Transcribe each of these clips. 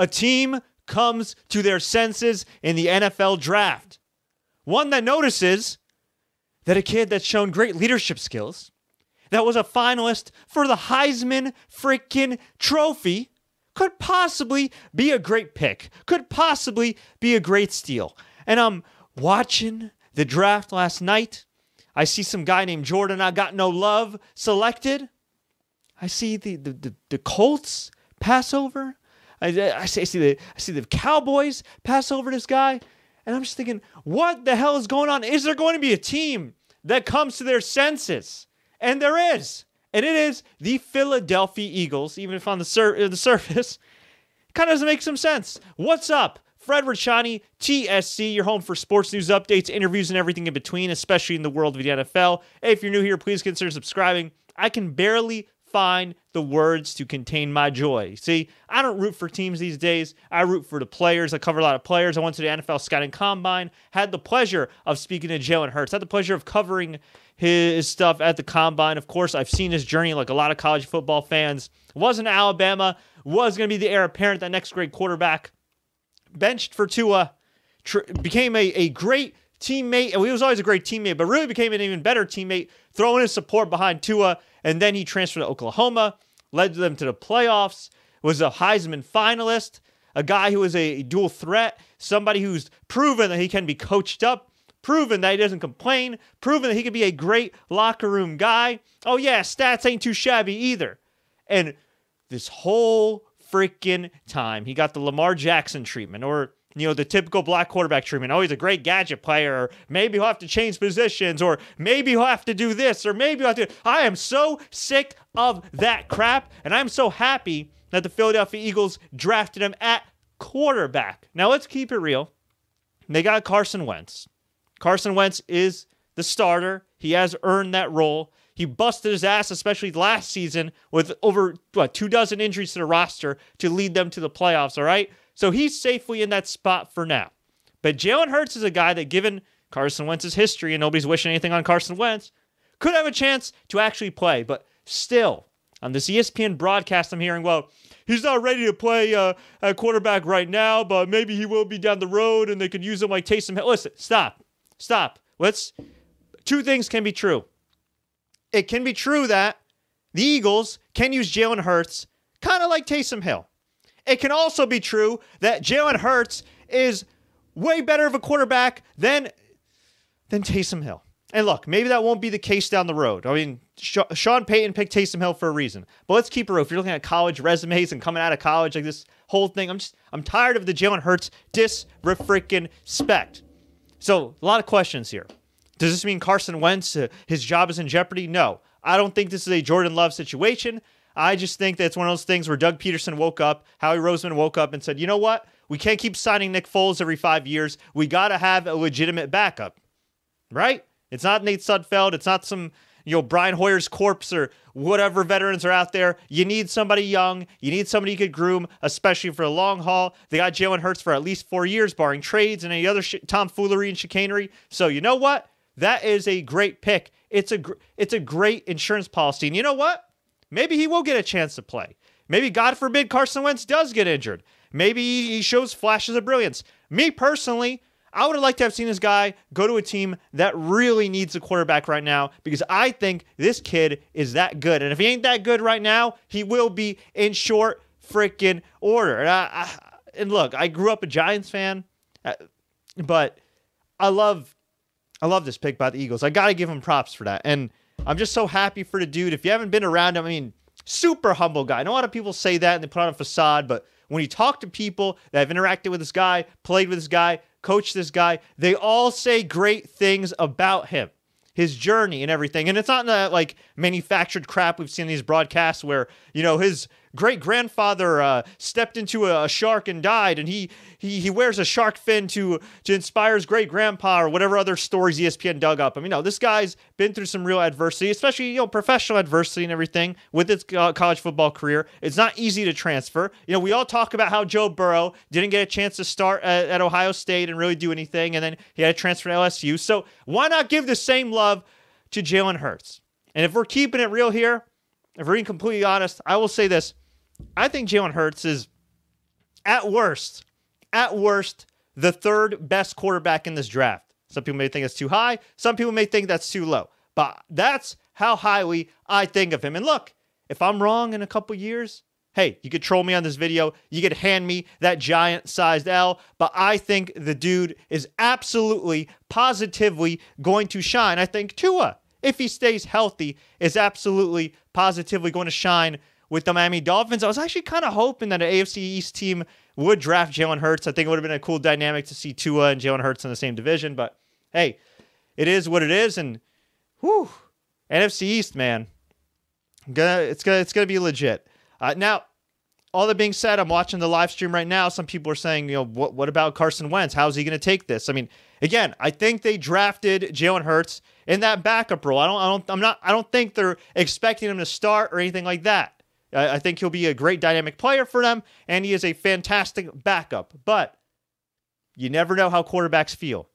a team comes to their senses in the NFL draft. One that notices that a kid that's shown great leadership skills, that was a finalist for the Heisman freaking trophy, could possibly be a great pick, could possibly be a great steal. And I'm watching the draft last night. I see some guy named Jordan I got no love selected. I see the the, the, the Colts pass over. I, I, see, I see the I see the Cowboys pass over this guy, and I'm just thinking, what the hell is going on? Is there going to be a team that comes to their senses? And there is, and it is the Philadelphia Eagles. Even if on the sur- the surface, kind of doesn't make some sense. What's up? Fred Ricciani, TSC, your home for sports news updates, interviews, and everything in between, especially in the world of the NFL. If you're new here, please consider subscribing. I can barely find the words to contain my joy. See, I don't root for teams these days. I root for the players. I cover a lot of players. I went to the NFL Scouting Combine, had the pleasure of speaking to Jalen Hurts, had the pleasure of covering his stuff at the Combine. Of course, I've seen his journey like a lot of college football fans. Wasn't Alabama, was going to be the heir apparent, that next great quarterback. Benched for Tua, tr- became a, a great teammate. And he was always a great teammate, but really became an even better teammate, throwing his support behind Tua. And then he transferred to Oklahoma, led them to the playoffs, was a Heisman finalist, a guy who was a dual threat, somebody who's proven that he can be coached up, proven that he doesn't complain, proven that he could be a great locker room guy. Oh, yeah, stats ain't too shabby either. And this whole freaking time, he got the Lamar Jackson treatment or you know, the typical black quarterback treatment. Oh, he's a great gadget player, or maybe he'll have to change positions, or maybe he'll have to do this, or maybe he'll have to. I am so sick of that crap, and I'm so happy that the Philadelphia Eagles drafted him at quarterback. Now, let's keep it real. They got Carson Wentz. Carson Wentz is the starter, he has earned that role. He busted his ass, especially last season, with over what two dozen injuries to the roster to lead them to the playoffs. All right, so he's safely in that spot for now. But Jalen Hurts is a guy that, given Carson Wentz's history, and nobody's wishing anything on Carson Wentz, could have a chance to actually play. But still, on this ESPN broadcast, I'm hearing, well, he's not ready to play uh, a quarterback right now, but maybe he will be down the road and they could use him like Taysom Hill. Listen, stop. Stop. Let's. Two things can be true. It can be true that the Eagles can use Jalen Hurts kind of like Taysom Hill. It can also be true that Jalen Hurts is way better of a quarterback than than Taysom Hill. And look, maybe that won't be the case down the road. I mean, Sean Payton picked Taysom Hill for a reason. But let's keep it real. If you're looking at college resumes and coming out of college, like this whole thing, I'm just I'm tired of the Jalen Hurts disrespect. So a lot of questions here. Does this mean Carson Wentz, uh, his job is in jeopardy? No. I don't think this is a Jordan Love situation. I just think that it's one of those things where Doug Pederson woke up, Howie Roseman woke up and said, you know what? We can't keep signing Nick Foles every five years. We got to have a legitimate backup, right? It's not Nate Sudfeld. It's not some, you know, Brian Hoyer's corpse or whatever veterans are out there. You need somebody young. You need somebody you could groom, especially for the long haul. They got Jalen Hurts for at least four years, barring trades and any other sh- tomfoolery and chicanery. So you know what? That is a great pick. It's a gr- it's a great insurance policy. And you know what? Maybe he will get a chance to play. Maybe, God forbid, Carson Wentz does get injured. Maybe he shows flashes of brilliance. Me personally, I would have liked to have seen this guy go to a team that really needs a quarterback right now because I think this kid is that good. And if he ain't that good right now, he will be in short freaking order. And, I, I, and look, I grew up a Giants fan, uh, but I love, I love this pick by the Eagles. I got to give him props for that. And I'm just so happy for the dude. If you haven't been around him, I mean, super humble guy. I know a lot of people say that and they put on a facade, but when you talk to people that have interacted with this guy, played with this guy, coached this guy, they all say great things about him his journey and everything. And it's not that like manufactured crap we've seen in these broadcasts where, you know, his great grandfather uh, stepped into a, a, shark and died, and he, he he wears a shark fin to to inspire his great grandpa or whatever other stories ESPN dug up. I mean, no, this guy's been through some real adversity, especially you know professional adversity and everything with his uh, college football career. It's not easy to transfer. You know, we all talk about how Joe Burrow didn't get a chance to start at, at Ohio State and really do anything, and then he had to transfer to LSU. So why not give the same love to Jalen Hurts? And if we're keeping it real here, if we're being completely honest, I will say this. I think Jalen Hurts is at worst, at worst, the third best quarterback in this draft. Some people may think it's too high. Some people may think that's too low. But that's how highly I think of him. And look, if I'm wrong in a couple years, hey, you could troll me on this video. You could hand me that giant sized L. But I think the dude is absolutely, positively going to shine. I think Tua, if he stays healthy, is absolutely, positively going to shine with the Miami Dolphins. I was actually kind of hoping that an AFC East team would draft Jalen Hurts. I think it would have been a cool dynamic to see Tua and Jalen Hurts in the same division. But hey, it is what it is. And whew, NFC East, man, gonna it's gonna it's gonna be legit. Uh, now, all that being said, I'm watching the live stream right now. Some people are saying, you know, what what about Carson Wentz? How's he gonna take this? I mean, again, I think they drafted Jalen Hurts in that backup role. I don't I don't I'm not I don't think they're expecting him to start or anything like that. I, I think he'll be a great dynamic player for them, and he is a fantastic backup. But you never know how quarterbacks feel.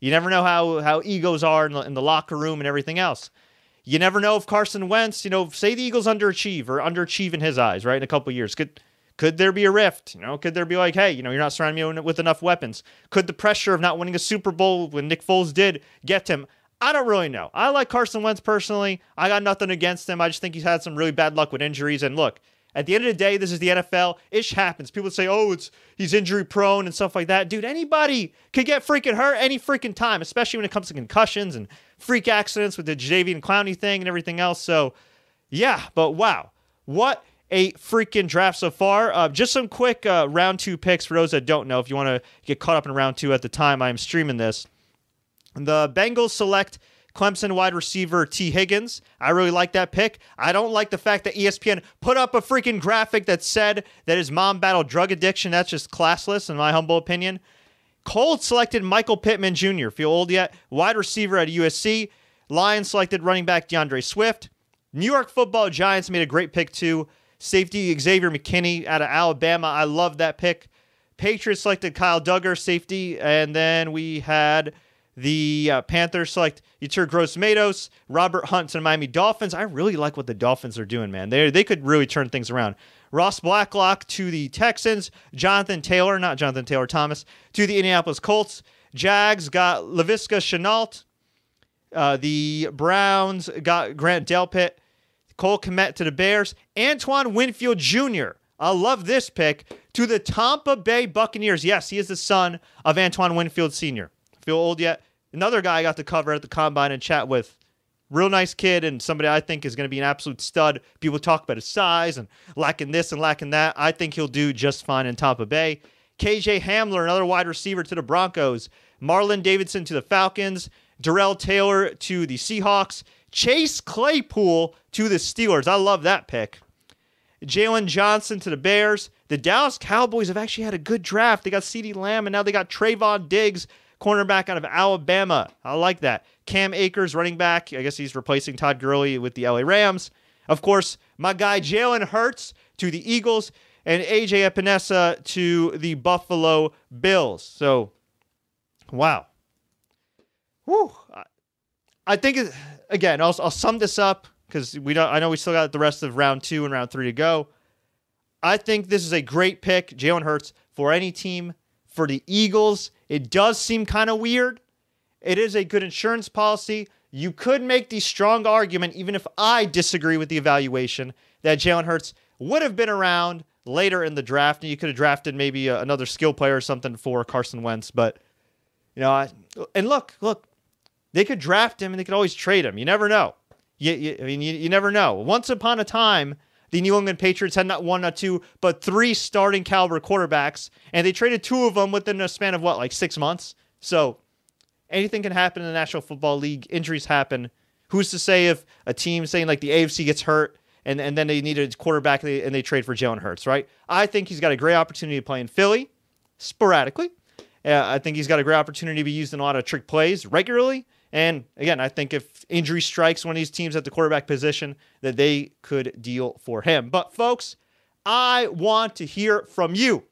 You never know how how egos are in the, in the locker room and everything else. You never know if Carson Wentz, you know, say the Eagles underachieve or underachieve in his eyes, right? In a couple years, could could there be a rift? You know, could there be like, hey, you know, you're not surrounding me with enough weapons? Could the pressure of not winning a Super Bowl when Nick Foles did get him? I don't really know. I like Carson Wentz personally. I got nothing against him. I just think he's had some really bad luck with injuries. And look, at the end of the day, this is the NFL. Ish happens. People say, "Oh, it's he's injury prone and stuff like that." Dude, anybody could get freaking hurt any freaking time, especially when it comes to concussions and freak accidents with the Jadeveon Clowney thing and everything else. So, yeah, but wow, what a freaking draft so far. Uh, just some quick uh, round two picks for those that don't know. If you want to get caught up in round two at the time I am streaming this, the Bengals select Clemson wide receiver Tee Higgins. I really like that pick. I don't like the fact that ESPN put up a freaking graphic that said that his mom battled drug addiction. That's just classless, in my humble opinion. Colts selected Michael Pittman Jr. Feel old yet? Wide receiver at USC. Lions selected running back D'Andre Swift. New York Football Giants made a great pick too. Safety Xavier McKinney out of Alabama. I love that pick. Patriots selected Kyle Dugger, safety, and then we had the uh, Panthers select Yetur Gross Matos, Robert Hunt to the Miami Dolphins. I really like what the Dolphins are doing, man. They they could really turn things around. Ross Blacklock to the Texans, Jonathan Taylor, not Jonathan Taylor Thomas, to the Indianapolis Colts. Jags got Laviska Shenault. Uh, the Browns got Grant Delpit. Cole Kmet to the Bears. Antoine Winfield Jr. I love this pick to the Tampa Bay Buccaneers. Yes, he is the son of Antoine Winfield Sr. Feel old yet? Another guy I got to cover at the combine and chat with. Real nice kid and somebody I think is going to be an absolute stud. People talk about his size and lacking this and lacking that. I think he'll do just fine in Tampa Bay. KJ Hamler, another wide receiver to the Broncos. Marlon Davidson to the Falcons. Darrell Taylor to the Seahawks. Chase Claypool to the Steelers. I love that pick. Jaylon Johnson to the Bears. The Dallas Cowboys have actually had a good draft. They got CeeDee Lamb and now they got Trevon Diggs cornerback out of Alabama. I like that. Cam Akers, running back. I guess he's replacing Todd Gurley with the LA Rams. Of course, my guy Jalen Hurts to the Eagles and AJ Epenesa to the Buffalo Bills. So, wow. Whew. I think again. I'll, I'll sum this up because we don't. I know we still got the rest of round two and round three to go. I think this is a great pick, Jalen Hurts, for any team. For the Eagles, it does seem kind of weird. It is a good insurance policy. You could make the strong argument, even if I disagree with the evaluation, that Jalen Hurts would have been around later in the draft, and you could have drafted maybe a, another skill player or something for Carson Wentz. But you know, I, and look, look, they could draft him and they could always trade him. You never know. You, you, I mean, you, you never know. Once upon a time, the New England Patriots had not one, not two, but three starting caliber quarterbacks, and they traded two of them within a span of what, like six months? So anything can happen in the National Football League. Injuries happen. Who's to say if a team saying like the AFC gets hurt and, and then they need a quarterback and they, and they trade for Jalen Hurts, right? I think he's got a great opportunity to play in Philly sporadically. Uh, I think he's got a great opportunity to be used in a lot of trick plays regularly. And again, I think if injury strikes one of these teams at the quarterback position, that they could deal for him. But folks, I want to hear from you.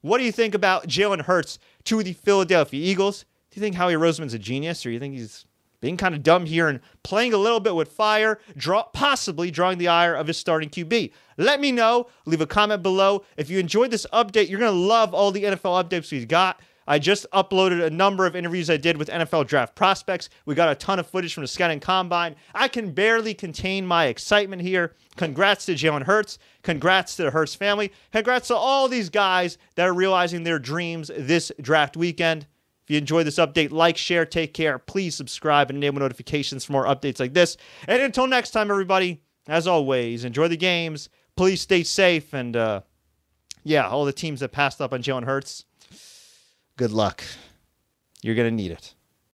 What do you think about Jalen Hurts to the Philadelphia Eagles? Do you think Howie Roseman's a genius, or do you think he's being kind of dumb here and playing a little bit with fire, draw, possibly drawing the ire of his starting QB. Let me know. Leave a comment below. If you enjoyed this update, you're going to love all the NFL updates we've got. I just uploaded a number of interviews I did with NFL draft prospects. We got a ton of footage from the scouting combine. I can barely contain my excitement here. Congrats to Jalen Hurts. Congrats to the Hurts family. Congrats to all these guys that are realizing their dreams this draft weekend. If you enjoyed this update, like, share, take care. Please subscribe and enable notifications for more updates like this. And until next time, everybody, as always, enjoy the games. Please stay safe. And uh, yeah, all the teams that passed up on Jalen Hurts, good luck. You're going to need it.